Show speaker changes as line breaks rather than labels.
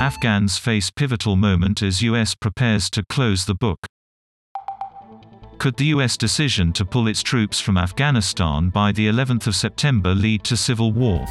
Afghans face pivotal moment as U.S. prepares to close the book. Could the U.S. decision to pull its troops from Afghanistan by the 11th of September lead to civil war?